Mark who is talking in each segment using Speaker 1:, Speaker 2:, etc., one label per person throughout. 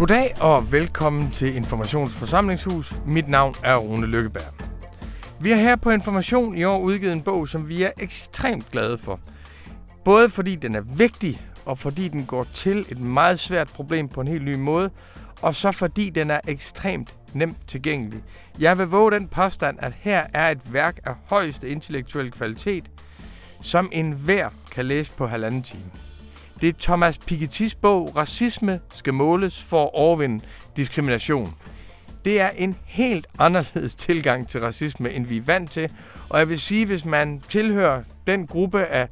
Speaker 1: Goddag og velkommen til Informationsforsamlingshus. Mit navn er Rune Lykkeberg. Vi har her på Information i år udgivet en bog, som vi er ekstremt glade for. Både fordi den er vigtig, og fordi den går til et meget svært problem på en helt ny måde, og så fordi den er ekstremt nemt tilgængelig. Jeg vil våge den påstand, at her er et værk af højeste intellektuel kvalitet, som enhver kan læse på halvanden time. Det er Thomas Piketty's bog Racisme skal måles for at overvinde diskrimination. Det er en helt anderledes tilgang til racisme, end vi er vant til. Og jeg vil sige, hvis man tilhører den gruppe af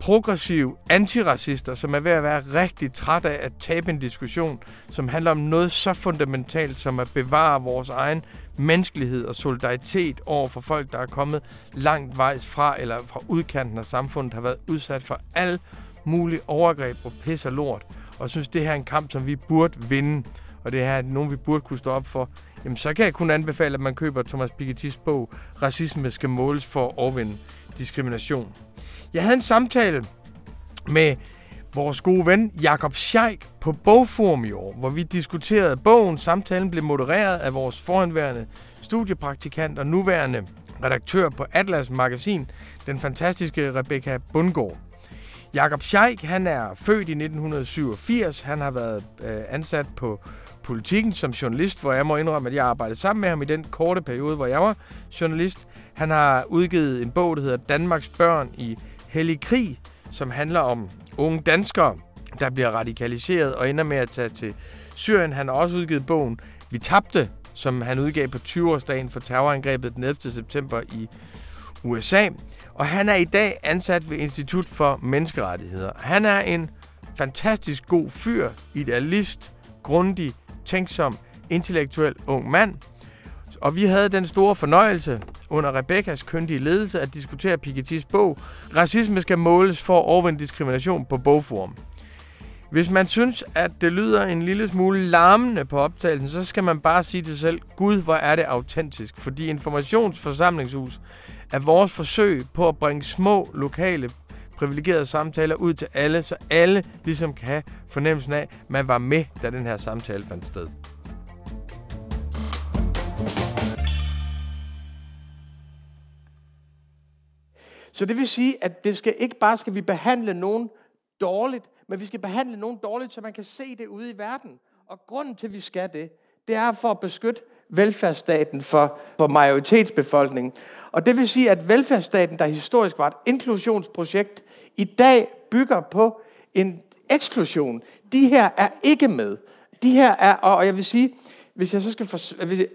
Speaker 1: progressive antiracister, som er ved at være rigtig træt af at tabe en diskussion, som handler om noget så fundamentalt som at bevare vores egen menneskelighed og solidaritet over for folk, der er kommet langt vejs fra eller fra udkanten af samfundet, har været udsat for al mulige overgreb og pis og lort. Og synes, det her er en kamp, som vi burde vinde, og det her er nogen, vi burde kunne stå op for, jamen så kan jeg kun anbefale, at man køber Thomas Piketty's bog, Racisme skal måles for at overvinde diskrimination. Jeg havde en samtale med vores gode ven Jakob Scheik på Bogforum i år, hvor vi diskuterede bogen. Samtalen blev modereret af vores forhenværende studiepraktikant og nuværende redaktør på Atlas Magasin, den fantastiske Rebecca Bundgaard. Jakob Scheik, han er født i 1987. Han har været øh, ansat på politikken som journalist, hvor jeg må indrømme, at jeg arbejdede sammen med ham i den korte periode, hvor jeg var journalist. Han har udgivet en bog, der hedder Danmarks børn i hellig krig, som handler om unge danskere, der bliver radikaliseret og ender med at tage til Syrien. Han har også udgivet bogen Vi tabte, som han udgav på 20-årsdagen for terrorangrebet den 11. september i USA. Og han er i dag ansat ved Institut for Menneskerettigheder. Han er en fantastisk god fyr, idealist, grundig, tænksom, intellektuel ung mand. Og vi havde den store fornøjelse under Rebekkas køndige ledelse at diskutere Piketty's bog Racisme skal måles for at overvinde diskrimination på bogform. Hvis man synes, at det lyder en lille smule larmende på optagelsen, så skal man bare sige til sig selv, Gud, hvor er det autentisk. Fordi Informationsforsamlingshus er vores forsøg på at bringe små, lokale, privilegerede samtaler ud til alle, så alle ligesom kan have fornemmelsen af, at man var med, da den her samtale fandt sted. Så det vil sige, at det skal ikke bare skal vi behandle nogen dårligt, men vi skal behandle nogen dårligt, så man kan se det ude i verden. Og grunden til, at vi skal det, det er for at beskytte velfærdsstaten for, for majoritetsbefolkningen. Og det vil sige, at velfærdsstaten, der historisk var et inklusionsprojekt, i dag bygger på en eksklusion. De her er ikke med. De her er, og jeg vil sige, hvis jeg så skal for,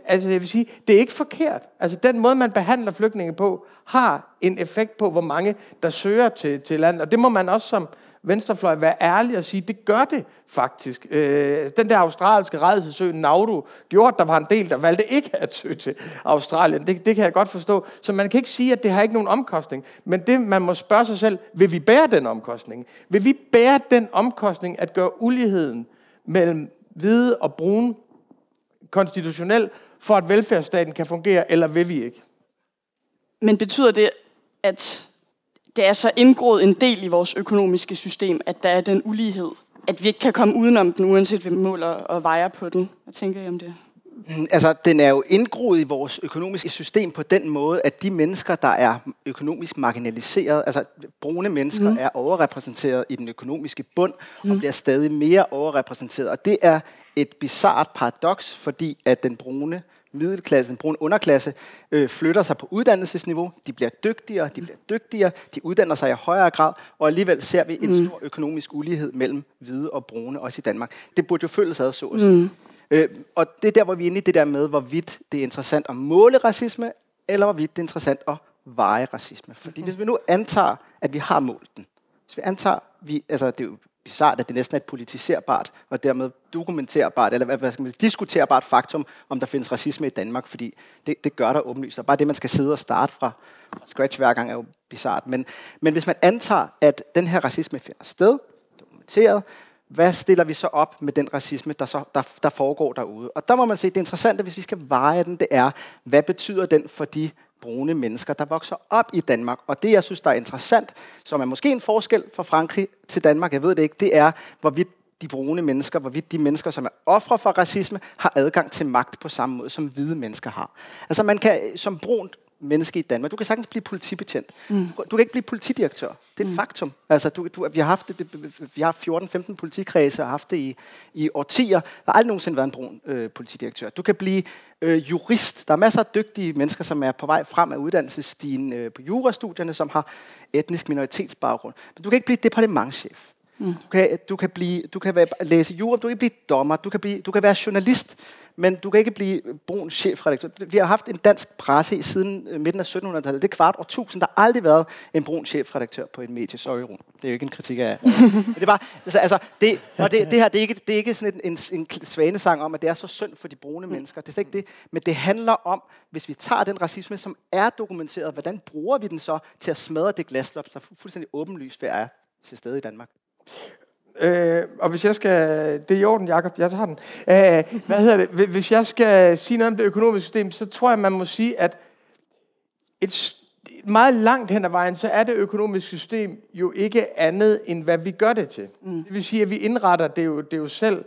Speaker 1: altså jeg vil sige, det er ikke forkert. Altså den måde, man behandler flygtninge på, har en effekt på, hvor mange der søger til, til landet. Og det må man også som venstrefløj være ærlig og sige, det gør det faktisk. Øh, den der australske rejsesø Nauru gjorde, at der var en del, der valgte ikke at søge til Australien. Det, det kan jeg godt forstå. Så man kan ikke sige, at det har ikke nogen omkostning. Men det, man må spørge sig selv, vil vi bære den omkostning? Vil vi bære den omkostning at gøre uligheden mellem hvide og brune konstitutionel, for at velfærdsstaten kan fungere, eller vil vi ikke?
Speaker 2: Men betyder det, at det er så indgroet en del i vores økonomiske system, at der er den ulighed, at vi ikke kan komme udenom den, uanset hvem måler og vejer på den? Hvad tænker I om det?
Speaker 3: Mm, altså, den er jo indgroet i vores økonomiske system på den måde, at de mennesker, der er økonomisk marginaliseret, altså brune mennesker, mm. er overrepræsenteret i den økonomiske bund mm. og bliver stadig mere overrepræsenteret. Og det er et bizart paradoks, fordi at den brune middelklasse, den brune underklasse, øh, flytter sig på uddannelsesniveau. De bliver dygtigere, de bliver dygtigere, de uddanner sig i højere grad, og alligevel ser vi en mm. stor økonomisk ulighed mellem hvide og brune, også i Danmark. Det burde jo føles ad, så at mm. øh, Og det er der, hvor vi er inde i det der med, hvorvidt det er interessant at måle racisme, eller hvorvidt det er interessant at veje racisme. Fordi hvis vi nu antager, at vi har målt den, hvis vi antager, vi, altså det er jo bizart, at det næsten er et politiserbart og dermed dokumenterbart, eller hvad skal man sige, diskuterbart faktum, om der findes racisme i Danmark, fordi det, det gør der åbenlyst. Og bare det, man skal sidde og starte fra, fra scratch hver gang, er jo bizart. Men, men hvis man antager, at den her racisme finder sted, dokumenteret, hvad stiller vi så op med den racisme, der, så, der, der foregår derude? Og der må man se, det interessante, hvis vi skal veje den, det er, hvad betyder den for de brune mennesker, der vokser op i Danmark. Og det, jeg synes, der er interessant, som er måske en forskel fra Frankrig til Danmark, jeg ved det ikke, det er, hvorvidt de brune mennesker, hvorvidt de mennesker, som er ofre for racisme, har adgang til magt på samme måde, som hvide mennesker har. Altså man kan som brunt menneske i Danmark. Du kan sagtens blive politibetjent. Mm. Du kan ikke blive politidirektør. Det er et mm. faktum. Altså, du, du, vi har haft det, vi har 14-15 politikredse og haft det i, i årtier. Der har aldrig nogensinde været en brun øh, politidirektør. Du kan blive øh, jurist. Der er masser af dygtige mennesker, som er på vej frem af uddannelsesstigen øh, på jurastudierne, som har etnisk minoritetsbaggrund. Men du kan ikke blive departementchef. Mm. Du, kan, du kan, blive, du kan være, læse jura, du kan blive dommer, du kan, blive, du kan være journalist men du kan ikke blive brun chefredaktør. Vi har haft en dansk presse siden øh, midten af 1700-tallet. Det er kvart tusind. Der har aldrig været en brun chefredaktør på et medie. Sorry, Rune. Det er jo ikke en kritik af... men det var, altså, altså det, og det, det her, det er ikke, det er ikke sådan en, en, en svanesang om, at det er så synd for de brune mm. mennesker. Det er slet ikke det. Men det handler om, hvis vi tager den racisme, som er dokumenteret, hvordan bruger vi den så til at smadre det glaslop, så fuldstændig åbenlyst er til stede i Danmark?
Speaker 1: Øh, og hvis jeg skal... Det er i orden, Jacob. Jeg tager den. Øh, hvad hedder det? Hvis jeg skal sige noget om det økonomiske system, så tror jeg, man må sige, at et meget langt hen ad vejen, så er det økonomiske system jo ikke andet, end hvad vi gør det til. Mm. Det vil sige, at vi indretter det jo, det jo selv.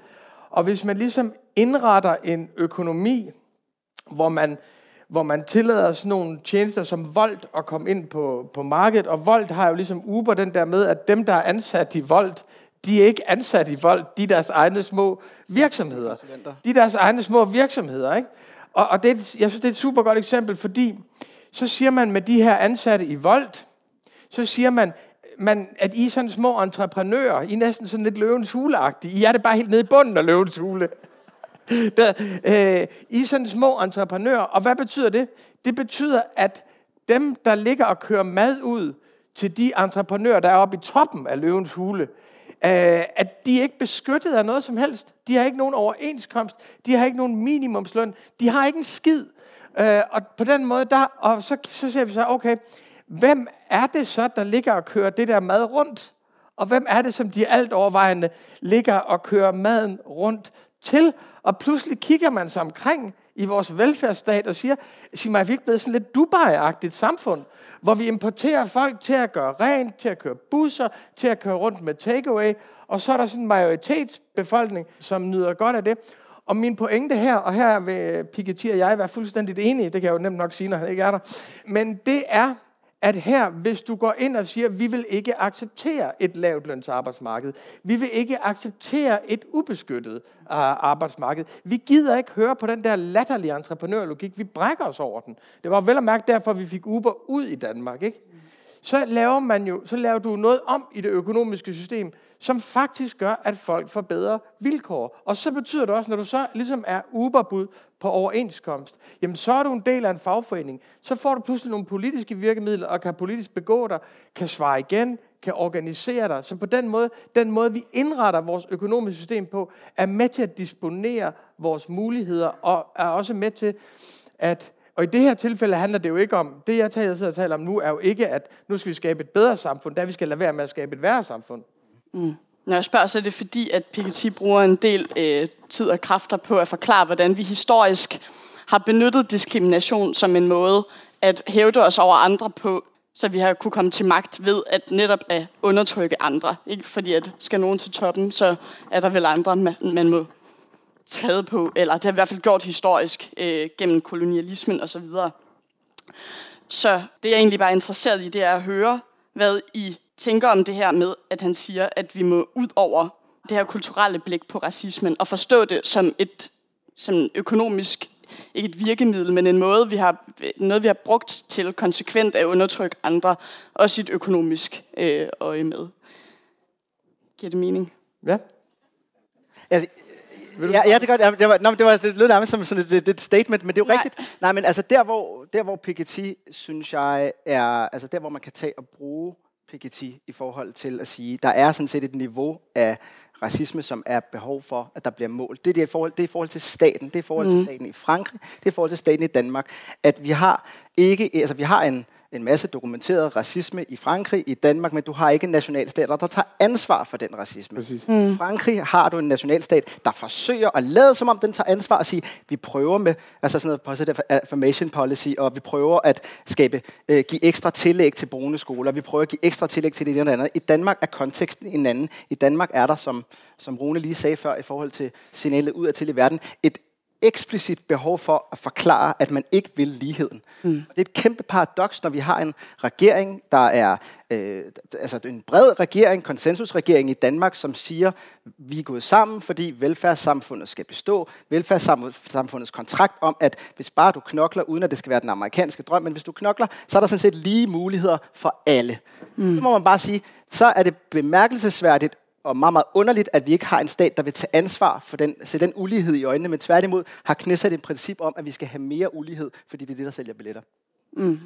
Speaker 1: Og hvis man ligesom indretter en økonomi, hvor man, hvor man tillader sådan nogle tjenester som Volt at komme ind på, på markedet, og Volt har jo ligesom Uber den der med, at dem, der er ansat i Volt, de er ikke ansat i vold, de er deres egne små virksomheder. De er deres egne små virksomheder, ikke? Og, og det, jeg synes, det er et super godt eksempel, fordi så siger man med de her ansatte i vold, så siger man, man, at I er sådan små entreprenører, I er næsten sådan lidt løvens huleagtige. I er det bare helt nede i bunden af løvens hule. Der, øh, I er sådan små entreprenører, og hvad betyder det? Det betyder, at dem, der ligger og kører mad ud til de entreprenører, der er oppe i toppen af løvens hule, Øh, at de er ikke beskyttet af noget som helst. De har ikke nogen overenskomst. De har ikke nogen minimumsløn. De har ikke en skid. Øh, og på den måde, der, og så, så ser vi så, okay, hvem er det så, der ligger og kører det der mad rundt? Og hvem er det, som de alt overvejende ligger og kører maden rundt til? Og pludselig kigger man sig omkring i vores velfærdsstat og siger, sig mig, er vi ikke blevet sådan lidt Dubai-agtigt samfund? Hvor vi importerer folk til at gøre rent, til at køre busser, til at køre rundt med takeaway, og så er der sådan en majoritetsbefolkning, som nyder godt af det. Og min pointe her, og her vil Piketty og jeg være fuldstændig enige, det kan jeg jo nemt nok sige, når han ikke er der, men det er, at her, hvis du går ind og siger, vi vil ikke acceptere et lavt arbejdsmarked, vi vil ikke acceptere et ubeskyttet uh, arbejdsmarked, vi gider ikke høre på den der latterlige entreprenørlogik, vi brækker os over den. Det var vel at mærke derfor, at vi fik Uber ud i Danmark, ikke? Så laver man jo, så laver du noget om i det økonomiske system, som faktisk gør, at folk får bedre vilkår. Og så betyder det også, når du så ligesom er Uberbud på overenskomst, jamen så er du en del af en fagforening. Så får du pludselig nogle politiske virkemidler, og kan politisk begå dig, kan svare igen, kan organisere dig. Så på den måde, den måde vi indretter vores økonomiske system på, er med til at disponere vores muligheder, og er også med til at og i det her tilfælde handler det jo ikke om, det jeg sidder og taler om nu, er jo ikke, at nu skal vi skabe et bedre samfund, der vi skal lade være med at skabe et værre samfund.
Speaker 2: Mm. Når jeg spørger, så er det fordi, at Piketty bruger en del øh, tid og kræfter på at forklare, hvordan vi historisk har benyttet diskrimination som en måde at hævde os over andre på, så vi har kunne komme til magt ved at netop at undertrykke andre. Ikke fordi, at skal nogen til toppen, så er der vel andre, man må træde på, eller det har i hvert fald gjort historisk øh, gennem kolonialismen osv. Så, så det jeg egentlig bare er interesseret i, det er at høre, hvad I tænker om det her med, at han siger, at vi må ud over det her kulturelle blik på racismen, og forstå det som et som økonomisk, ikke et virkemiddel, men en måde, vi har, noget, vi har brugt til konsekvent at undertrykke andre, også i et økonomisk øh, øje med. Giver det mening?
Speaker 1: Ja.
Speaker 3: Altså, Ja, ja, det, godt. det, var, no, det, var, det lød nærmest som sådan et, et, et statement, men det er jo Nej. rigtigt. Nej, men altså der hvor, der, hvor Piketty, synes jeg, er, altså der, hvor man kan tage og bruge Piketty i forhold til at sige, der er sådan set et niveau af racisme, som er behov for, at der bliver målt. Det er, det, i forhold, det er i forhold til staten. Det er i forhold til mm. staten i Frankrig. Det er i forhold til staten i Danmark. At vi har ikke, altså vi har en, en masse dokumenteret racisme i Frankrig, i Danmark, men du har ikke en nationalstat, der tager ansvar for den racisme.
Speaker 1: Præcis.
Speaker 3: Mm. I Frankrig har du en nationalstat, der forsøger at lade som om den tager ansvar og sige, vi prøver med altså sådan noget positive affirmation policy, og vi prøver at skabe, øh, give ekstra tillæg til brune skoler, vi prøver at give ekstra tillæg til det ene eller andet. I Danmark er konteksten en anden. I Danmark er der, som, som Rune lige sagde før, i forhold til signalet ud af til i verden, et eksplicit behov for at forklare, at man ikke vil ligheden. Mm. Det er et kæmpe paradoks, når vi har en regering, der er øh, altså en bred regering, konsensusregering i Danmark, som siger, vi er gået sammen, fordi velfærdssamfundet skal bestå. Velfærdssamfundets kontrakt om, at hvis bare du knokler, uden at det skal være den amerikanske drøm, men hvis du knokler, så er der sådan set lige muligheder for alle. Mm. Så må man bare sige, så er det bemærkelsesværdigt og meget, meget underligt, at vi ikke har en stat, der vil tage ansvar for den, se den ulighed i øjnene, men tværtimod har knæsat et princip om, at vi skal have mere ulighed, fordi det er det, der sælger billetter. Mm.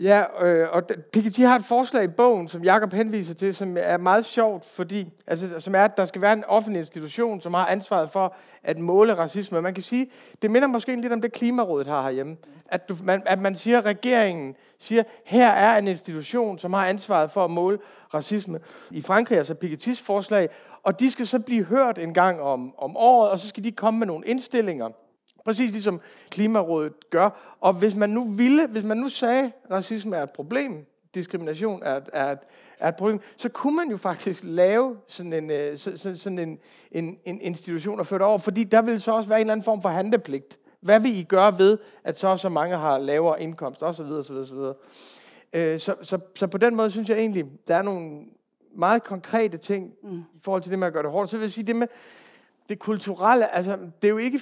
Speaker 1: Ja, øh, og Piketty har et forslag i bogen, som Jakob henviser til, som er meget sjovt, fordi, altså, som er, at der skal være en offentlig institution, som har ansvaret for at måle racisme. Man kan sige, det minder måske lidt om det, Klimarådet har herhjemme. At, du, man, at man siger, at regeringen siger, her er en institution, som har ansvaret for at måle racisme. I Frankrig altså Pikettys forslag, og de skal så blive hørt en gang om, om året, og så skal de komme med nogle indstillinger. Præcis ligesom Klimarådet gør. Og hvis man nu ville, hvis man nu sagde, at racisme er et problem, diskrimination er, er, er et problem, så kunne man jo faktisk lave sådan en, øh, sådan en, en, en institution og føre det over, fordi der vil så også være en eller anden form for handlepligt. Hvad vil I gøre ved, at så så mange har lavere indkomst, osv. osv., osv. Så, så, så på den måde synes jeg egentlig, der er nogle meget konkrete ting mm. i forhold til det med at gøre det hårdt. Så vil jeg sige, det med det kulturelle, altså det er jo ikke,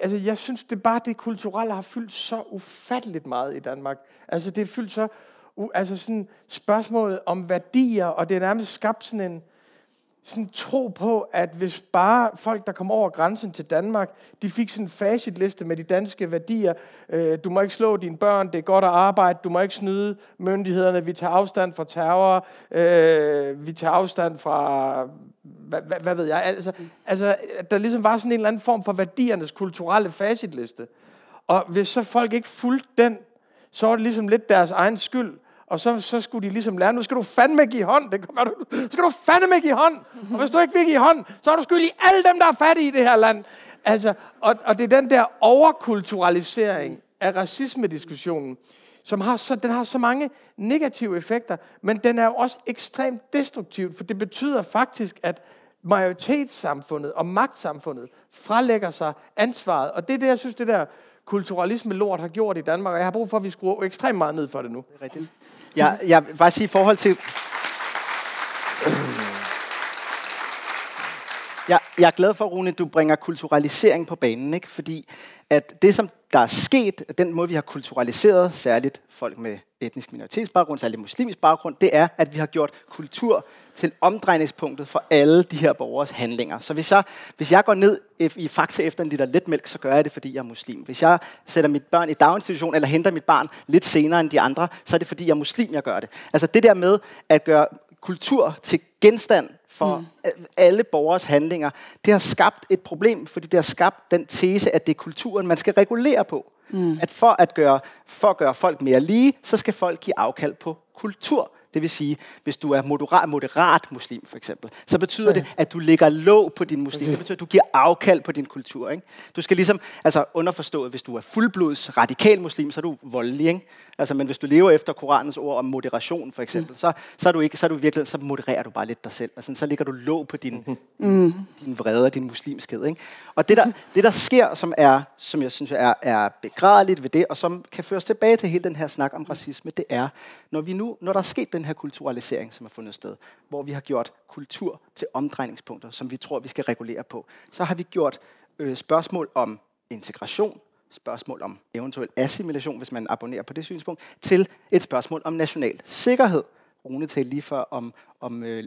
Speaker 1: altså jeg synes det bare, det kulturelle har fyldt så ufatteligt meget i Danmark. Altså det er fyldt så, altså sådan spørgsmålet om værdier, og det er nærmest skabt sådan en, sådan tro på, at hvis bare folk, der kom over grænsen til Danmark, de fik sådan en facitliste med de danske værdier. Øh, du må ikke slå dine børn, det er godt at arbejde, du må ikke snyde myndighederne, vi tager afstand fra terror, øh, vi tager afstand fra, hvad, hvad, hvad ved jeg, altså, altså, der ligesom var sådan en eller anden form for værdiernes kulturelle facitliste. Og hvis så folk ikke fulgte den, så var det ligesom lidt deres egen skyld. Og så, så skulle de ligesom lære, nu skal du fandme give hånd. Det kommer du, skal du fandme give hånd. Og hvis du ikke vil give hånd, så er du skyld i alle dem, der er fattige i det her land. Altså, og, og det er den der overkulturalisering af racismediskussionen, som har så, den har så mange negative effekter, men den er jo også ekstremt destruktiv, for det betyder faktisk, at majoritetssamfundet og magtsamfundet frelægger sig ansvaret. Og det er det, jeg synes, det der kulturalisme-lort har gjort i Danmark, og jeg har brug for, at vi skruer ekstremt meget ned for det nu. Det er rigtigt.
Speaker 3: Jeg, jeg vil bare sige i forhold til... Jeg, jeg er glad for, Rune, at du bringer kulturalisering på banen, ikke? fordi at det, som der er sket, den måde, vi har kulturaliseret, særligt folk med etnisk minoritetsbaggrund, særligt muslimsk baggrund, det er, at vi har gjort kultur til omdrejningspunktet for alle de her borgers handlinger. Så hvis jeg, hvis jeg går ned i Fakta efter en liter letmælk, så gør jeg det, fordi jeg er muslim. Hvis jeg sætter mit børn i daginstitution, eller henter mit barn lidt senere end de andre, så er det, fordi jeg er muslim, jeg gør det. Altså det der med at gøre kultur til genstand for mm. alle borgers handlinger, det har skabt et problem, fordi det har skabt den tese, at det er kulturen, man skal regulere på. Mm. At for at, gøre, for at gøre folk mere lige, så skal folk give afkald på kultur. Det vil sige, hvis du er moderat, moderat muslim for eksempel, så betyder det, at du lægger låg på din muslim. Det betyder, at du giver afkald på din kultur. Ikke? Du skal ligesom, altså underforstået, hvis du er fuldblods radikal muslim, så er du voldelig. Ikke? Altså, men hvis du lever efter Koranens ord om moderation for eksempel, mm. så, så, er du ikke, så er du virkelig, så modererer du bare lidt dig selv. Altså, så lægger du låg på din, mm. din vrede og din muslimskhed. Ikke? Og det der, det der sker, som, er, som jeg synes er, er begrædeligt ved det, og som kan føres tilbage til hele den her snak om racisme, det er, når, vi nu, når der er sket den her kulturalisering, som har fundet sted, hvor vi har gjort kultur til omdrejningspunkter, som vi tror, vi skal regulere på, så har vi gjort øh, spørgsmål om integration, spørgsmål om eventuel assimilation, hvis man abonnerer på det synspunkt, til et spørgsmål om national sikkerhed. Rune talte lige før om, om øh,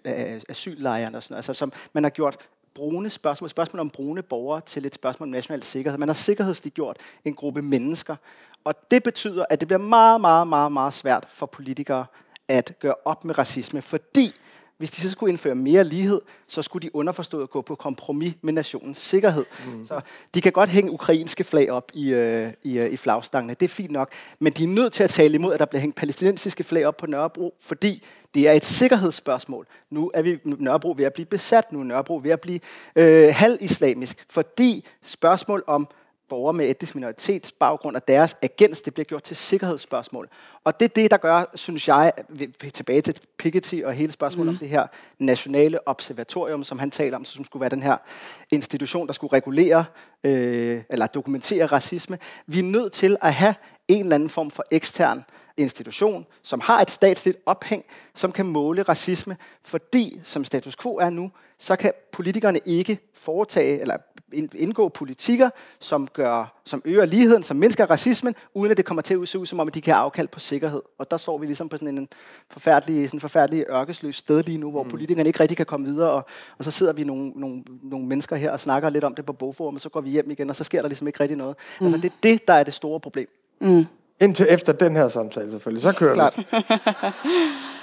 Speaker 3: asyllejrene og sådan noget. Altså, som man har gjort brune spørgsmål, spørgsmål om brune borgere til et spørgsmål om national sikkerhed. Man har sikkerhedsliggjort en gruppe mennesker. Og det betyder, at det bliver meget, meget, meget, meget svært for politikere at gøre op med racisme, fordi Hvis de så skulle indføre mere lighed, så skulle de underforstået gå på kompromis med nationens sikkerhed. Mm. Så de kan godt hænge ukrainske flag op i, øh, i, øh, i flagstangene. Det er fint nok. Men de er nødt til at tale imod, at der bliver hængt palæstinensiske flag op på Nørrebro, fordi det er et sikkerhedsspørgsmål. Nu er vi Nørrebro ved at blive besat, nu er Nørrebro ved at blive øh, halv-islamisk, fordi spørgsmål om borgere med etnisk minoritetsbaggrund og deres agens, det bliver gjort til sikkerhedsspørgsmål. Og det er det, der gør, synes jeg, tilbage til Piketty og hele spørgsmålet mm. om det her nationale observatorium, som han taler om, som skulle være den her institution, der skulle regulere øh, eller dokumentere racisme. Vi er nødt til at have en eller anden form for ekstern institution, som har et statsligt ophæng, som kan måle racisme, fordi som status quo er nu, så kan politikerne ikke foretage eller indgå politikker, som, gør, som øger ligheden, som mindsker racismen, uden at det kommer til at se ud, som om de kan afkald på sikkerhed. Og der står vi ligesom på sådan en forfærdelig, sådan en forfærdelig ørkesløs sted lige nu, hvor mm. politikerne ikke rigtig kan komme videre, og, og så sidder vi nogle, nogle, nogle mennesker her og snakker lidt om det på bogforum, og så går vi hjem igen, og så sker der ligesom ikke rigtig noget. Mm. Altså det er det, der er det store problem.
Speaker 1: Mm. Indtil efter den her samtale selvfølgelig, så kører
Speaker 3: Klart.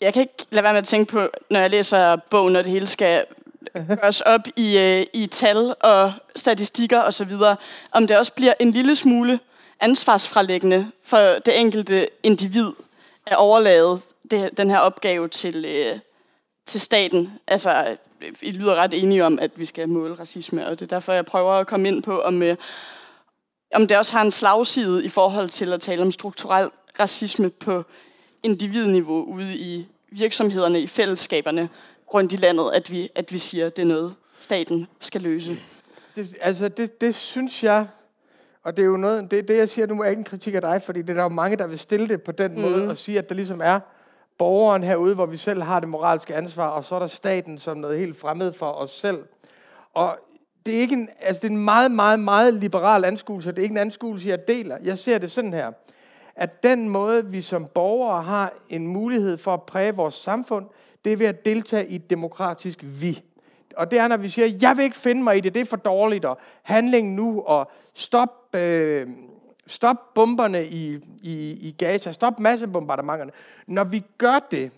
Speaker 2: jeg kan ikke lade være med at tænke på, når jeg læser bogen, når det hele skal gøres op i, øh, i tal og statistikker osv., om det også bliver en lille smule ansvarsfralæggende for det enkelte individ at overlade det, den her opgave til, øh, til staten. Altså, I lyder ret enige om, at vi skal måle racisme, og det er derfor, jeg prøver at komme ind på, om, øh, om det også har en slagside i forhold til at tale om strukturel racisme på individniveau ude i virksomhederne, i fællesskaberne, rundt i landet, at vi, at vi siger, at det er noget, staten skal løse?
Speaker 1: Det, altså, det, det synes jeg, og det er jo noget, det, det jeg siger nu er ikke en kritik af dig, fordi det er der jo mange, der vil stille det på den mm. måde, og sige, at der ligesom er borgeren herude, hvor vi selv har det moralske ansvar, og så er der staten som noget helt fremmed for os selv. Og det er, ikke en, altså det er en meget, meget, meget liberal anskuelse. Det er ikke en anskuelse, jeg deler. Jeg ser det sådan her, at den måde, vi som borgere har en mulighed for at præge vores samfund, det er ved at deltage i et demokratisk vi. Og det er, når vi siger, jeg vil ikke finde mig i det, det er for dårligt, og handling nu, og stop, øh, stop bomberne i, i, i Gaza, stop massebombardementerne. Når vi gør det,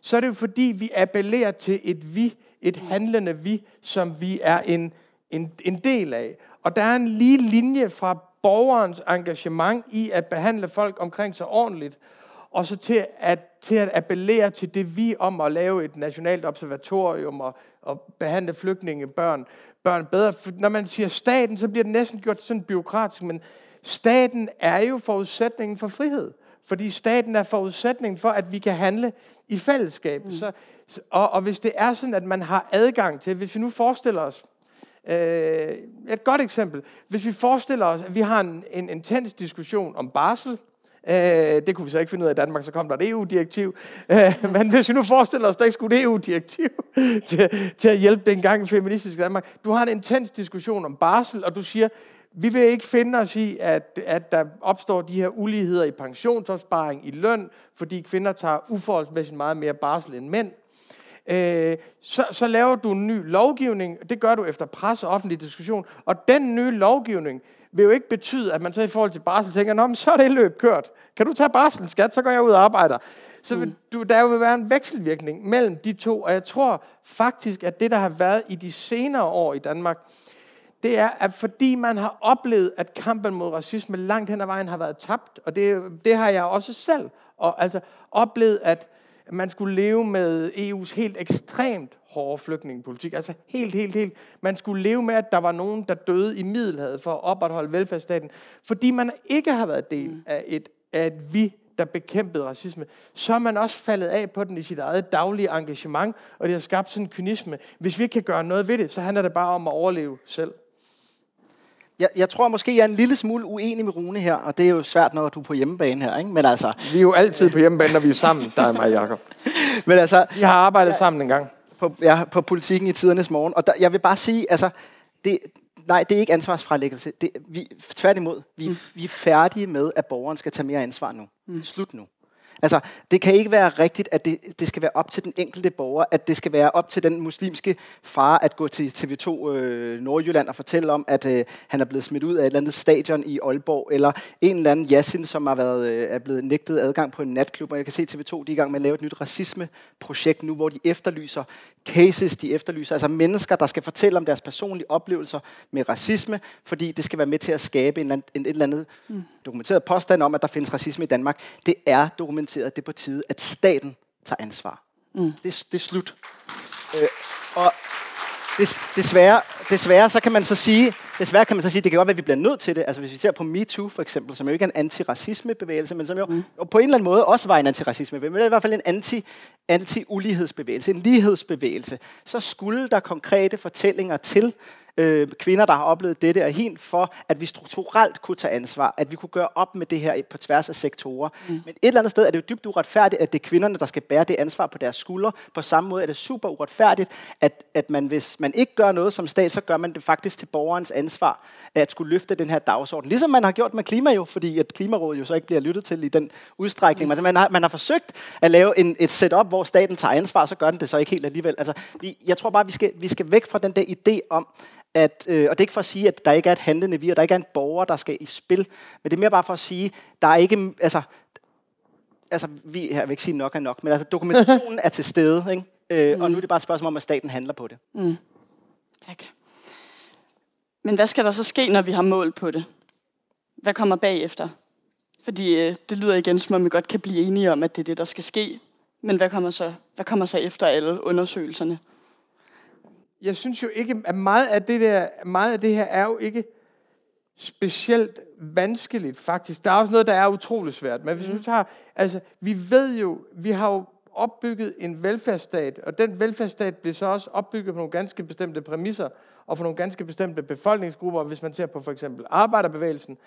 Speaker 1: så er det jo fordi, vi appellerer til et vi, et handlende vi, som vi er en, en, en del af. Og der er en lige linje fra borgerens engagement i at behandle folk omkring sig ordentligt, og så til at, til at appellere til det vi om at lave et nationalt observatorium og, og behandle flygtninge børn, børn bedre. For når man siger staten, så bliver det næsten gjort sådan byråkratisk, men staten er jo forudsætningen for frihed. Fordi staten er forudsætningen for, at vi kan handle i fællesskab. Mm. Så, og, og hvis det er sådan, at man har adgang til, hvis vi nu forestiller os, øh, et godt eksempel, hvis vi forestiller os, at vi har en, en intens diskussion om barsel, Øh, det kunne vi så ikke finde ud af i Danmark, så kom der et EU-direktiv. Øh, men hvis vi nu forestiller os, at der ikke skulle et EU-direktiv til, til at hjælpe dengang feministisk Danmark. Du har en intens diskussion om barsel, og du siger, vi vil ikke finde os i, at, at der opstår de her uligheder i pensionsopsparing, i løn, fordi kvinder tager uforholdsmæssigt meget mere barsel end mænd. Øh, så, så laver du en ny lovgivning, det gør du efter pres og offentlig diskussion, og den nye lovgivning vil jo ikke betyde, at man så i forhold til barsel tænker, Nå, men så er det løb kørt. Kan du tage barsel, skat, så går jeg ud og arbejder. Så vil, mm. du, der vil være en vekselvirkning mellem de to, og jeg tror faktisk, at det, der har været i de senere år i Danmark, det er, at fordi man har oplevet, at kampen mod racisme langt hen ad vejen har været tabt, og det, det har jeg også selv og, altså, oplevet, at man skulle leve med EU's helt ekstremt hårde flygtningepolitik. Altså helt, helt, helt. Man skulle leve med, at der var nogen, der døde i Middelhavet for at opretholde velfærdsstaten. Fordi man ikke har været del mm. af et, af et vi, der bekæmpede racisme, så er man også faldet af på den i sit eget daglige engagement, og det har skabt sådan en kynisme. Hvis vi ikke kan gøre noget ved det, så handler det bare om at overleve selv.
Speaker 3: Jeg, jeg tror måske, jeg er en lille smule uenig med Rune her, og det er jo svært, når du er på hjemmebane her. Ikke? Men altså,
Speaker 1: vi er jo altid på hjemmebane, når vi er sammen, der er mig, Jacob. Men altså, vi har arbejdet ja, sammen en gang
Speaker 3: på, ja, på politikken i tidernes morgen. Og der, jeg vil bare sige, altså, det, nej, det er ikke ansvarsfralæggelse. Det, vi, tværtimod, vi, mm. vi er færdige med, at borgeren skal tage mere ansvar nu. Mm. Slut nu. Altså, det kan ikke være rigtigt, at det, det skal være op til den enkelte borger, at det skal være op til den muslimske far at gå til TV2 øh, Nordjylland og fortælle om, at øh, han er blevet smidt ud af et eller andet stadion i Aalborg, eller en eller anden Yasin, som har været, øh, er blevet nægtet adgang på en natklub, og jeg kan se TV2, de er i gang med at lave et nyt racismeprojekt nu, hvor de efterlyser cases, de efterlyser, altså mennesker, der skal fortælle om deres personlige oplevelser med racisme, fordi det skal være med til at skabe en, en, et eller andet mm dokumenteret påstand om, at der findes racisme i Danmark. Det er dokumenteret, det er på tide, at staten tager ansvar. Mm. Det, det er slut. Øh, og des, desværre, desværre, så kan man så sige, desværre kan man så sige, det kan godt være, at vi bliver nødt til det. Altså hvis vi ser på MeToo for eksempel, som jo ikke er en antiracismebevægelse, men som jo mm. og på en eller anden måde også var en antiracismebevægelse, men det er i hvert fald en anti, anti-ulighedsbevægelse, en lighedsbevægelse, så skulle der konkrete fortællinger til, øh, kvinder, der har oplevet dette og hin, for at vi strukturelt kunne tage ansvar, at vi kunne gøre op med det her på tværs af sektorer. Mm. Men et eller andet sted er det jo dybt uretfærdigt, at det er kvinderne, der skal bære det ansvar på deres skuldre. På samme måde er det super uretfærdigt, at, at man, hvis man ikke gør noget som stat, så gør man det faktisk til borgerens ansvar at skulle løfte den her dagsorden. Ligesom man har gjort med klima jo, fordi at Klimarådet jo så ikke bliver lyttet til i den udstrækning. Mm. Altså, man, har, man har forsøgt at lave en, et setup, hvor staten tager ansvar, så gør den det så ikke helt alligevel. Altså, vi, jeg tror bare, vi skal, vi skal væk fra den der idé om, at, øh, og det er ikke for at sige, at der ikke er et handlende vi, og der ikke er en borger, der skal i spil, men det er mere bare for at sige, der er ikke, altså, altså vi, jeg vil ikke sige nok er nok, men altså dokumentationen er til stede, ikke? Øh, mm. og nu er det bare et spørgsmål om, at staten handler på det. Mm.
Speaker 2: Tak. Men hvad skal der så ske, når vi har mål på det? Hvad kommer bagefter? Fordi øh, det lyder igen, som om vi godt kan blive enige om, at det er det, der skal ske. Men hvad kommer så, hvad kommer så efter alle undersøgelserne?
Speaker 1: Jeg synes jo ikke, at meget af det, der, meget af det her er jo ikke specielt vanskeligt, faktisk. Der er også noget, der er utrolig svært. Men hvis mm. du tager, altså, vi ved jo, vi har jo opbygget en velfærdsstat, og den velfærdsstat bliver så også opbygget på nogle ganske bestemte præmisser, og for nogle ganske bestemte befolkningsgrupper. Hvis man ser på for eksempel arbejderbevægelsen,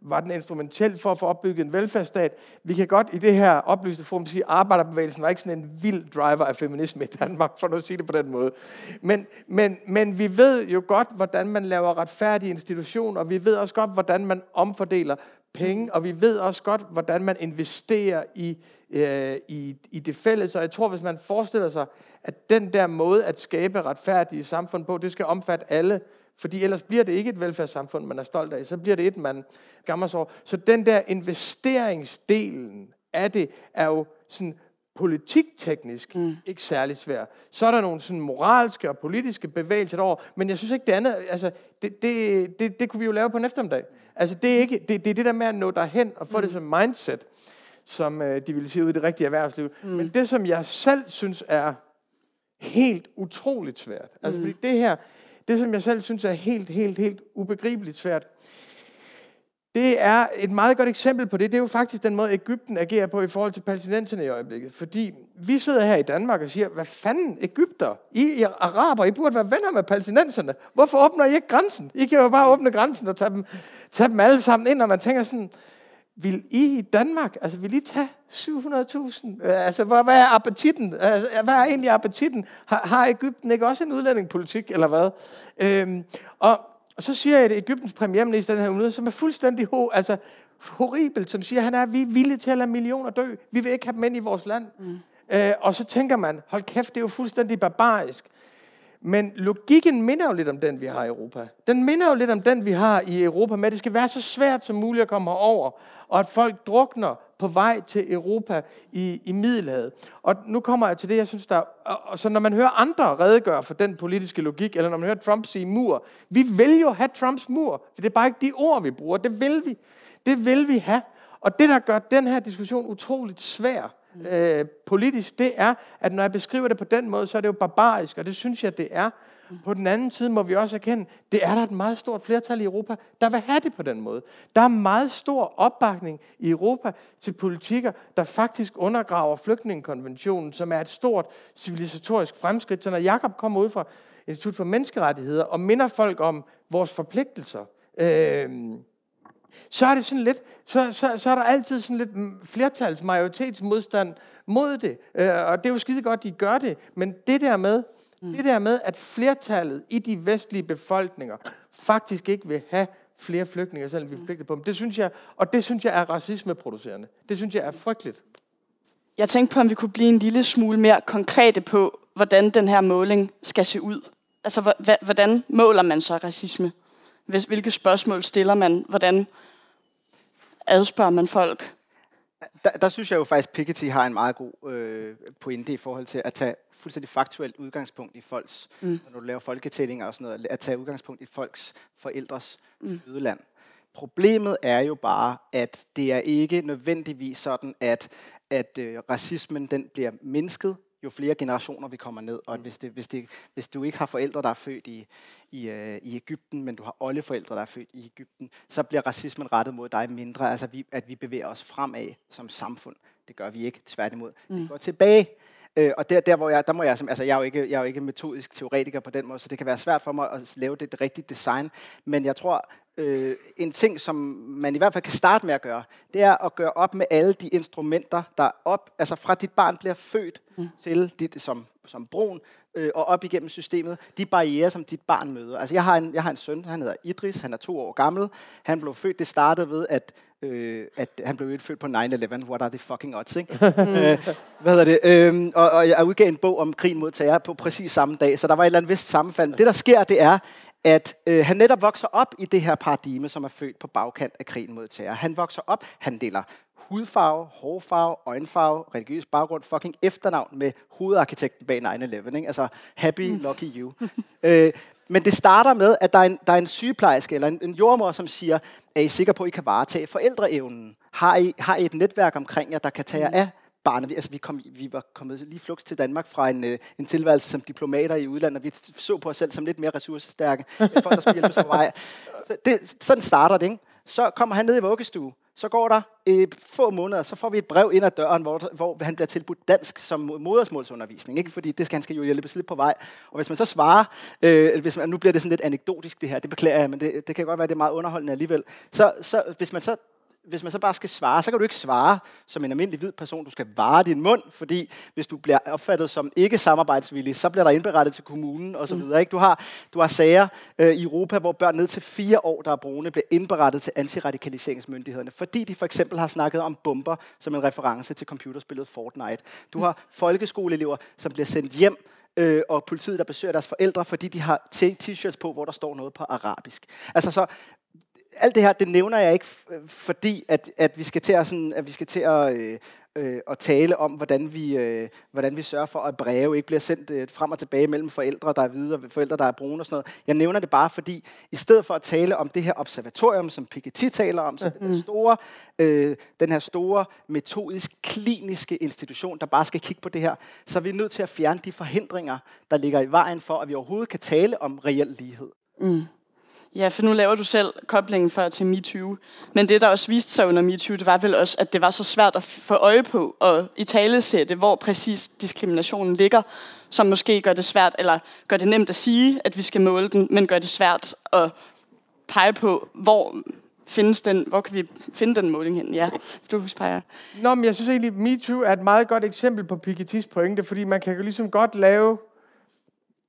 Speaker 1: var den instrumentel for at få opbygget en velfærdsstat. Vi kan godt i det her oplyste forum sige, at arbejderbevægelsen var ikke sådan en vild driver af feminisme i Danmark, for nu at sige det på den måde. Men, men, men vi ved jo godt, hvordan man laver retfærdige institutioner, og vi ved også godt, hvordan man omfordeler penge, og vi ved også godt, hvordan man investerer i, øh, i, i det fælles. Og jeg tror, hvis man forestiller sig, at den der måde at skabe retfærdige samfund på, det skal omfatte alle, fordi ellers bliver det ikke et velfærdssamfund, man er stolt af. Så bliver det et, man gammer sig over. Så den der investeringsdelen af det, er jo sådan politikteknisk mm. ikke særlig svær. Så er der nogle sådan moralske og politiske bevægelser derovre, men jeg synes ikke det andet, altså det, det, det, det kunne vi jo lave på en eftermiddag. Altså det er, ikke, det, det er det der med at nå derhen og få mm. det som mindset, som øh, de ville sige ud i det rigtige erhvervsliv. Mm. Men det, som jeg selv synes er helt utroligt svært, altså mm. fordi det her, det, som jeg selv synes er helt, helt, helt ubegribeligt svært, det er et meget godt eksempel på det. Det er jo faktisk den måde, Ægypten agerer på i forhold til palæstinenserne i øjeblikket. Fordi vi sidder her i Danmark og siger, hvad fanden, Ægypter, I, er araber, I burde være venner med palæstinenserne. Hvorfor åbner I ikke grænsen? I kan jo bare åbne grænsen og tage dem, tage dem alle sammen ind, og man tænker sådan, vil I i Danmark, altså vil I tage 700.000? Øh, altså, hvad, hvad er appetitten? Altså, hvad er egentlig appetitten? Har, har Ægypten ikke også en udlændingepolitik, eller hvad? Øhm, og, og så siger jeg, at Ægyptens premierminister den her uge, som er fuldstændig ho, altså, horribelt, som siger, at han er, vi er villige til at lade millioner dø. Vi vil ikke have dem ind i vores land. Mm. Øh, og så tænker man, hold kæft, det er jo fuldstændig barbarisk. Men logikken minder jo lidt om den, vi har i Europa. Den minder jo lidt om den, vi har i Europa, med at det skal være så svært som muligt at komme herover, og at folk drukner på vej til Europa i, i Middelhavet. Og nu kommer jeg til det, jeg synes, der og så når man hører andre redegøre for den politiske logik, eller når man hører Trump sige mur, vi vil jo have Trumps mur, for det er bare ikke de ord, vi bruger, det vil vi. Det vil vi have. Og det, der gør den her diskussion utroligt svær, øh, politisk, det er, at når jeg beskriver det på den måde, så er det jo barbarisk, og det synes jeg, det er. På den anden side må vi også erkende, det er der et meget stort flertal i Europa, der vil have det på den måde. Der er meget stor opbakning i Europa til politikker, der faktisk undergraver flygtningekonventionen, som er et stort civilisatorisk fremskridt. Så når Jakob kommer ud fra Institut for Menneskerettigheder og minder folk om vores forpligtelser, øh, så er det sådan lidt, så, så, så er der altid sådan lidt flertals majoritetsmodstand mod det. Øh, og det er jo skide godt, de gør det. Men det der med, mm. det der med, at flertallet i de vestlige befolkninger faktisk ikke vil have flere flygtninge, selvom vi er forpligtet på dem, det synes jeg, og det synes jeg er racismeproducerende. Det synes jeg er frygteligt.
Speaker 2: Jeg tænkte på, om vi kunne blive en lille smule mere konkrete på, hvordan den her måling skal se ud. Altså, hvordan måler man så racisme? Hvilke spørgsmål stiller man? Hvordan adspørger man folk?
Speaker 3: Der, der synes jeg jo faktisk, at Piketty har en meget god øh, pointe i forhold til at tage fuldstændig faktuelt udgangspunkt i folks, mm. når du laver folketællinger og sådan noget, at tage udgangspunkt i folks forældres mm. fødeland. Problemet er jo bare, at det er ikke nødvendigvis sådan, at, at øh, racismen den bliver mindsket, jo flere generationer vi kommer ned. Og hvis, det, hvis, det, hvis du ikke har forældre, der er født i, i, øh, i Ægypten, men du har oldeforældre, der er født i Ægypten, så bliver racismen rettet mod dig mindre. Altså vi, at vi bevæger os fremad som samfund. Det gør vi ikke, tværtimod. Mm. Det går tilbage. Øh, og der, der, hvor jeg, der må jeg, altså jeg er, jo ikke, jeg er jo ikke metodisk teoretiker på den måde, så det kan være svært for mig at lave det, det rigtige design. Men jeg tror, øh, en ting, som man i hvert fald kan starte med at gøre, det er at gøre op med alle de instrumenter, der op, altså fra dit barn bliver født mm. til dit, som, som brun, øh, og op igennem systemet, de barriere, som dit barn møder. Altså jeg har en, jeg har en søn, han hedder Idris, han er to år gammel. Han blev født, det startede ved, at øh, at han blev født på 9-11. What are the fucking odds, ikke? øh, hvad hedder det? Øh, og, og jeg udgav en bog om krigen mod terror på præcis samme dag, så der var et eller andet vist sammenfald. Det, der sker, det er, at øh, han netop vokser op i det her paradigme, som er født på bagkant af krigen mod terror. Han vokser op, han deler hudfarve, hårfarve, øjenfarve, religiøs baggrund, fucking efternavn med hovedarkitekten bag 9-11. Ikke? Altså, happy, mm. lucky you. øh, men det starter med, at der er en, der er en sygeplejerske eller en, en jordmor, som siger, er I sikre på, at I kan varetage forældreevnen? Har I, har I et netværk omkring jer, der kan tage jer af barnet? Altså, vi, kom, vi var kommet lige flugt til Danmark fra en, øh, en tilværelse som diplomater i udlandet, og vi så på os selv som lidt mere ressourcestærke, end folk, der skulle hjælpe os på vej. Så det, sådan starter det, ikke? Så kommer han ned i vuggestue, så går der øh, få måneder, så får vi et brev ind ad døren, hvor, hvor han bliver tilbudt dansk som modersmålsundervisning. Ikke? Fordi det skal han skal jo hjælpe lidt på vej. Og hvis man så svarer, øh, hvis man, nu bliver det sådan lidt anekdotisk det her, det beklager jeg, men det, det kan godt være, det er meget underholdende alligevel. Så, så hvis man så hvis man så bare skal svare, så kan du ikke svare som en almindelig hvid person. Du skal vare din mund, fordi hvis du bliver opfattet som ikke samarbejdsvillig, så bliver der indberettet til kommunen osv. Mm. Ikke? Du, har, du har sager øh, i Europa, hvor børn ned til fire år, der er brune, bliver indberettet til antiradikaliseringsmyndighederne, fordi de for eksempel har snakket om bomber som en reference til computerspillet Fortnite. Du har folkeskoleelever, som bliver sendt hjem øh, og politiet, der besøger deres forældre, fordi de har t-shirts på, hvor der står noget på arabisk. Altså så, alt det her, det nævner jeg ikke, fordi at, at vi skal til at, sådan, at, vi skal til at, øh, øh, at tale om, hvordan vi, øh, hvordan vi sørger for, at breve ikke bliver sendt øh, frem og tilbage mellem forældre, der er hvide, og forældre, der er brune og sådan noget. Jeg nævner det bare, fordi i stedet for at tale om det her observatorium, som Piketty taler om, så den, store, øh, den her store metodisk kliniske institution, der bare skal kigge på det her, så er vi nødt til at fjerne de forhindringer, der ligger i vejen for, at vi overhovedet kan tale om reel lighed. Mm.
Speaker 2: Ja, for nu laver du selv koblingen før til MeToo. Men det, der også viste sig under MeToo, det var vel også, at det var så svært at få øje på og i tale sætte, hvor præcis diskriminationen ligger, som måske gør det svært, eller gør det nemt at sige, at vi skal måle den, men gør det svært at pege på, hvor findes den, hvor kan vi finde den måling hen? Ja, du peger.
Speaker 1: Nå, men jeg synes egentlig, MeToo er et meget godt eksempel på Pikettys pointe, fordi man kan jo ligesom godt lave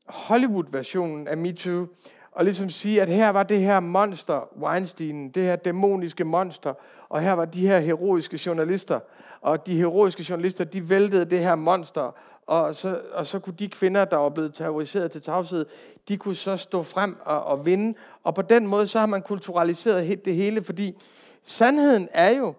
Speaker 1: Hollywood-versionen af MeToo, og ligesom sige, at her var det her monster, Weinstein, det her dæmoniske monster, og her var de her heroiske journalister, og de heroiske journalister, de væltede det her monster, og så, og så kunne de kvinder, der var blevet terroriseret til tavshed, de kunne så stå frem og, og vinde, og på den måde, så har man kulturaliseret det hele, fordi sandheden er jo,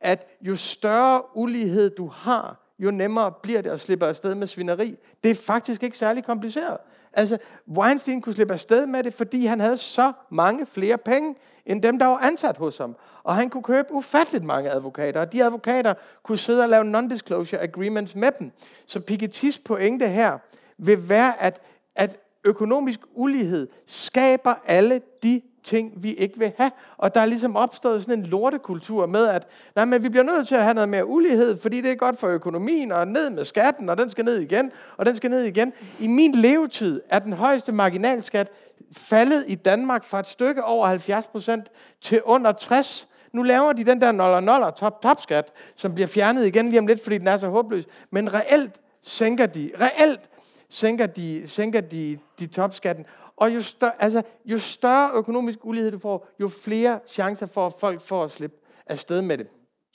Speaker 1: at jo større ulighed du har, jo nemmere bliver det at slippe afsted med svineri. Det er faktisk ikke særlig kompliceret. Altså, Weinstein kunne slippe afsted med det, fordi han havde så mange flere penge, end dem, der var ansat hos ham. Og han kunne købe ufatteligt mange advokater, og de advokater kunne sidde og lave non-disclosure agreements med dem. Så Pikettys pointe her vil være, at, at økonomisk ulighed skaber alle de ting, vi ikke vil have. Og der er ligesom opstået sådan en lortekultur med, at nej, men vi bliver nødt til at have noget mere ulighed, fordi det er godt for økonomien, og ned med skatten, og den skal ned igen, og den skal ned igen. I min levetid er den højeste marginalskat faldet i Danmark fra et stykke over 70 procent til under 60 nu laver de den der noller noller top top skat, som bliver fjernet igen lige om lidt, fordi den er så håbløs. Men reelt sænker de, reelt sænker de, sænker de, de topskatten. Og jo større, altså, jo større økonomisk ulighed du får, jo flere chancer for, at folk får at slippe afsted med det.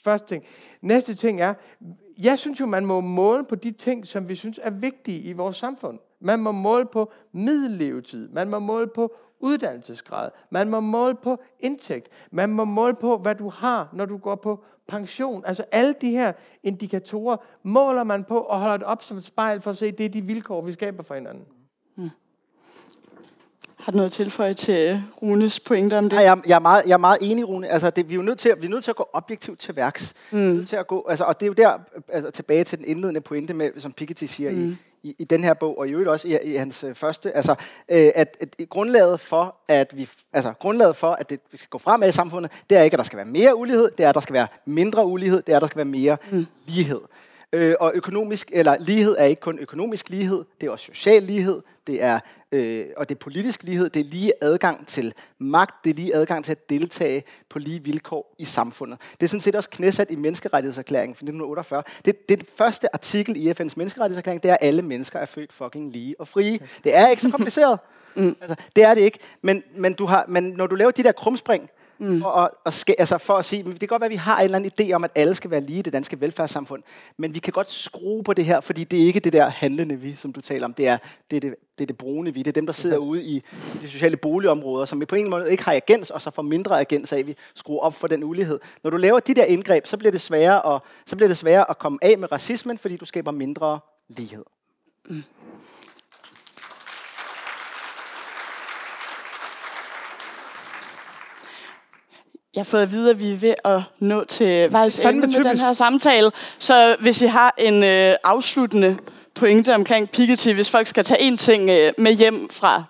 Speaker 1: første ting. Næste ting er, jeg synes jo, man må måle på de ting, som vi synes er vigtige i vores samfund. Man må måle på middellevetid. Man må måle på uddannelsesgrad. Man må måle på indtægt. Man må måle på, hvad du har, når du går på pension. Altså alle de her indikatorer måler man på og holder det op som et spejl for at se, det er de vilkår, vi skaber for hinanden.
Speaker 2: Har du noget at tilføje til Runes pointer om det?
Speaker 3: Ja, jeg, jeg, er meget, jeg er meget enig, Rune. Altså, det, vi, er jo nødt til, at, vi er nødt til at gå objektivt til værks. Mm. nødt til at gå, altså, og det er jo der, altså, tilbage til den indledende pointe, med, som Piketty siger mm. i, i, i den her bog, og i øvrigt også i, i hans øh, første, altså, øh, at, at grundlaget for, at vi, altså, grundlaget for, at det vi skal gå fremad i samfundet, det er ikke, at der skal være mere ulighed, det er, at der skal være mindre ulighed, det er, at der skal være mere mm. lighed. Øh, og økonomisk, eller lighed er ikke kun økonomisk lighed, det er også social lighed, det er, øh, og det er politisk lighed, det er lige adgang til magt, det er lige adgang til at deltage på lige vilkår i samfundet. Det er sådan set også knæsat i menneskerettighedserklæringen fra 1948. Det, det, første artikel i FN's menneskerettighedserklæring, det er, at alle mennesker er født fucking lige og frie. Det er ikke så kompliceret. Mm. Altså, det er det ikke. Men, men, du har, men når du laver de der krumspring, Mm. For, at, at ske, altså for at sige, det kan godt være, at vi har en eller anden idé om, at alle skal være lige i det danske velfærdssamfund, men vi kan godt skrue på det her, fordi det er ikke det der handlende vi, som du taler om, det er det, er det, det, er det brune vi, det er dem, der sidder ude i de sociale boligområder, som vi på en måde ikke har agens, og så får mindre agens af, at vi skruer op for den ulighed. Når du laver de der indgreb, så bliver det sværere at, så bliver det sværere at komme af med racismen, fordi du skaber mindre lighed. Mm.
Speaker 2: Jeg har fået at vide, at vi er ved at nå til vejs ende med den her samtale. Så hvis I har en øh, afsluttende pointe omkring Piketty, hvis folk skal tage en ting øh, med hjem fra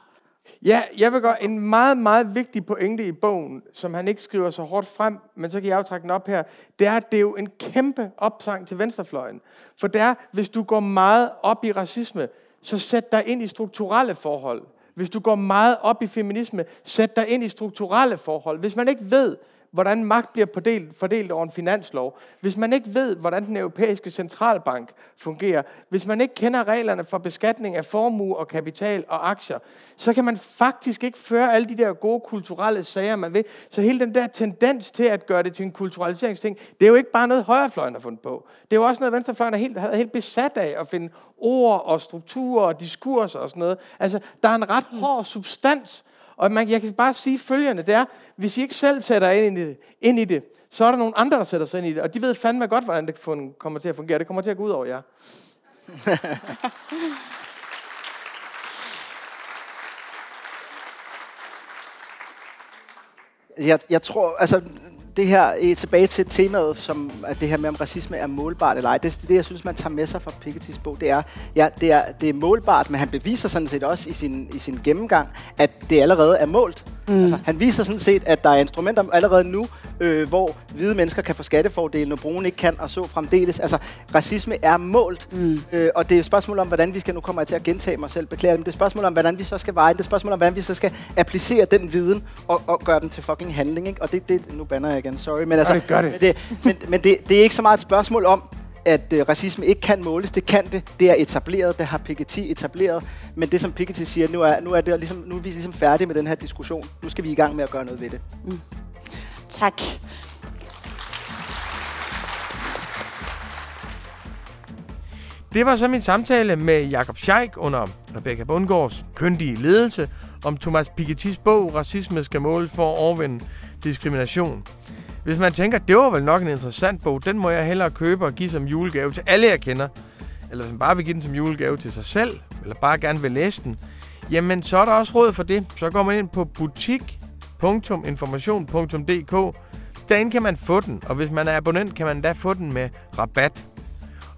Speaker 1: Ja, jeg vil gøre en meget, meget vigtig pointe i bogen, som han ikke skriver så hårdt frem, men så kan jeg trække den op her. Det er, at det er jo en kæmpe opsang til venstrefløjen. For det er, hvis du går meget op i racisme, så sæt dig ind i strukturelle forhold. Hvis du går meget op i feminisme, sæt dig ind i strukturelle forhold. Hvis man ikke ved, hvordan magt bliver fordelt, fordelt over en finanslov, hvis man ikke ved, hvordan den europæiske centralbank fungerer, hvis man ikke kender reglerne for beskatning af formue og kapital og aktier, så kan man faktisk ikke føre alle de der gode kulturelle sager, man vil. Så hele den der tendens til at gøre det til en kulturaliseringsting, det er jo ikke bare noget højrefløjen har fundet på. Det er jo også noget, venstrefløjen er helt, er helt besat af at finde ord og strukturer og diskurser og sådan noget. Altså, der er en ret hård substans og man, jeg kan bare sige følgende, det er, hvis I ikke selv sætter ind i, det, ind i det, så er der nogle andre, der sætter sig ind i det. Og de ved fandme godt, hvordan det kommer til at fungere. Det kommer til at gå ud over jer.
Speaker 3: jeg, jeg tror, altså det her, øh, tilbage til temaet, som at det her med, om racisme er målbart eller ej, det, det jeg synes, man tager med sig fra Pikettys bog, det er, ja, det er, det er målbart, men han beviser sådan set også i sin, i sin gennemgang, at det allerede er målt. Mm. Altså, han viser sådan set, at der er instrumenter allerede nu, øh, hvor hvide mennesker kan få skattefordele, når brune ikke kan, og så fremdeles. Altså, racisme er målt, mm. øh, og det er et spørgsmål om, hvordan vi skal, nu kommer jeg til at gentage mig selv, beklager, men det er et spørgsmål om, hvordan vi så skal veje, det er et spørgsmål om, hvordan vi så skal applicere den viden, og, og gøre den til fucking handling, ikke? Og det, det, nu banner jeg igen, sorry, men altså,
Speaker 1: det gør det.
Speaker 3: Men, det, men, men det, det er ikke så meget et spørgsmål om, at øh, racisme ikke kan måles. Det kan det. Det er etableret. Det har Piketty etableret. Men det, som Piketty siger, nu er, nu er, det ligesom, nu er vi ligesom færdige med den her diskussion. Nu skal vi i gang med at gøre noget ved det. Mm.
Speaker 2: Tak.
Speaker 1: Det var så min samtale med Jakob Scheik under Rebecca Bundgaards køndige ledelse om Thomas Pikettys bog Racisme skal måles for at overvinde diskrimination. Hvis man tænker, det var vel nok en interessant bog, den må jeg hellere købe og give som julegave til alle, jeg kender, eller som bare vil give den som julegave til sig selv, eller bare gerne vil læse den, jamen så er der også råd for det. Så går man ind på butik.information.dk. Derinde kan man få den, og hvis man er abonnent, kan man da få den med rabat.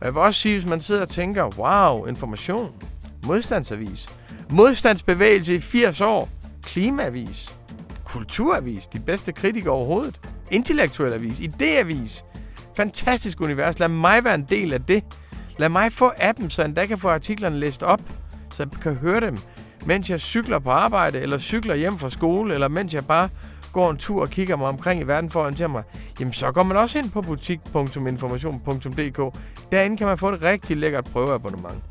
Speaker 1: Og jeg vil også sige, hvis man sidder og tænker, wow, information, modstandsavis, modstandsbevægelse i 80 år, klimaavis, kulturavis, de bedste kritikere overhovedet, intellektuel avis, idéavis. Fantastisk univers. Lad mig være en del af det. Lad mig få appen, så jeg kan få artiklerne læst op, så jeg kan høre dem, mens jeg cykler på arbejde, eller cykler hjem fra skole, eller mens jeg bare går en tur og kigger mig omkring i verden for at orientere mig, jamen så går man også ind på butik.information.dk. Derinde kan man få et rigtig lækkert prøveabonnement.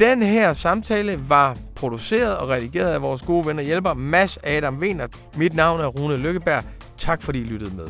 Speaker 1: Den her samtale var produceret og redigeret af vores gode venner hjælper Mads Adam Wiener. Mit navn er Rune Lykkeberg. Tak fordi I lyttede med.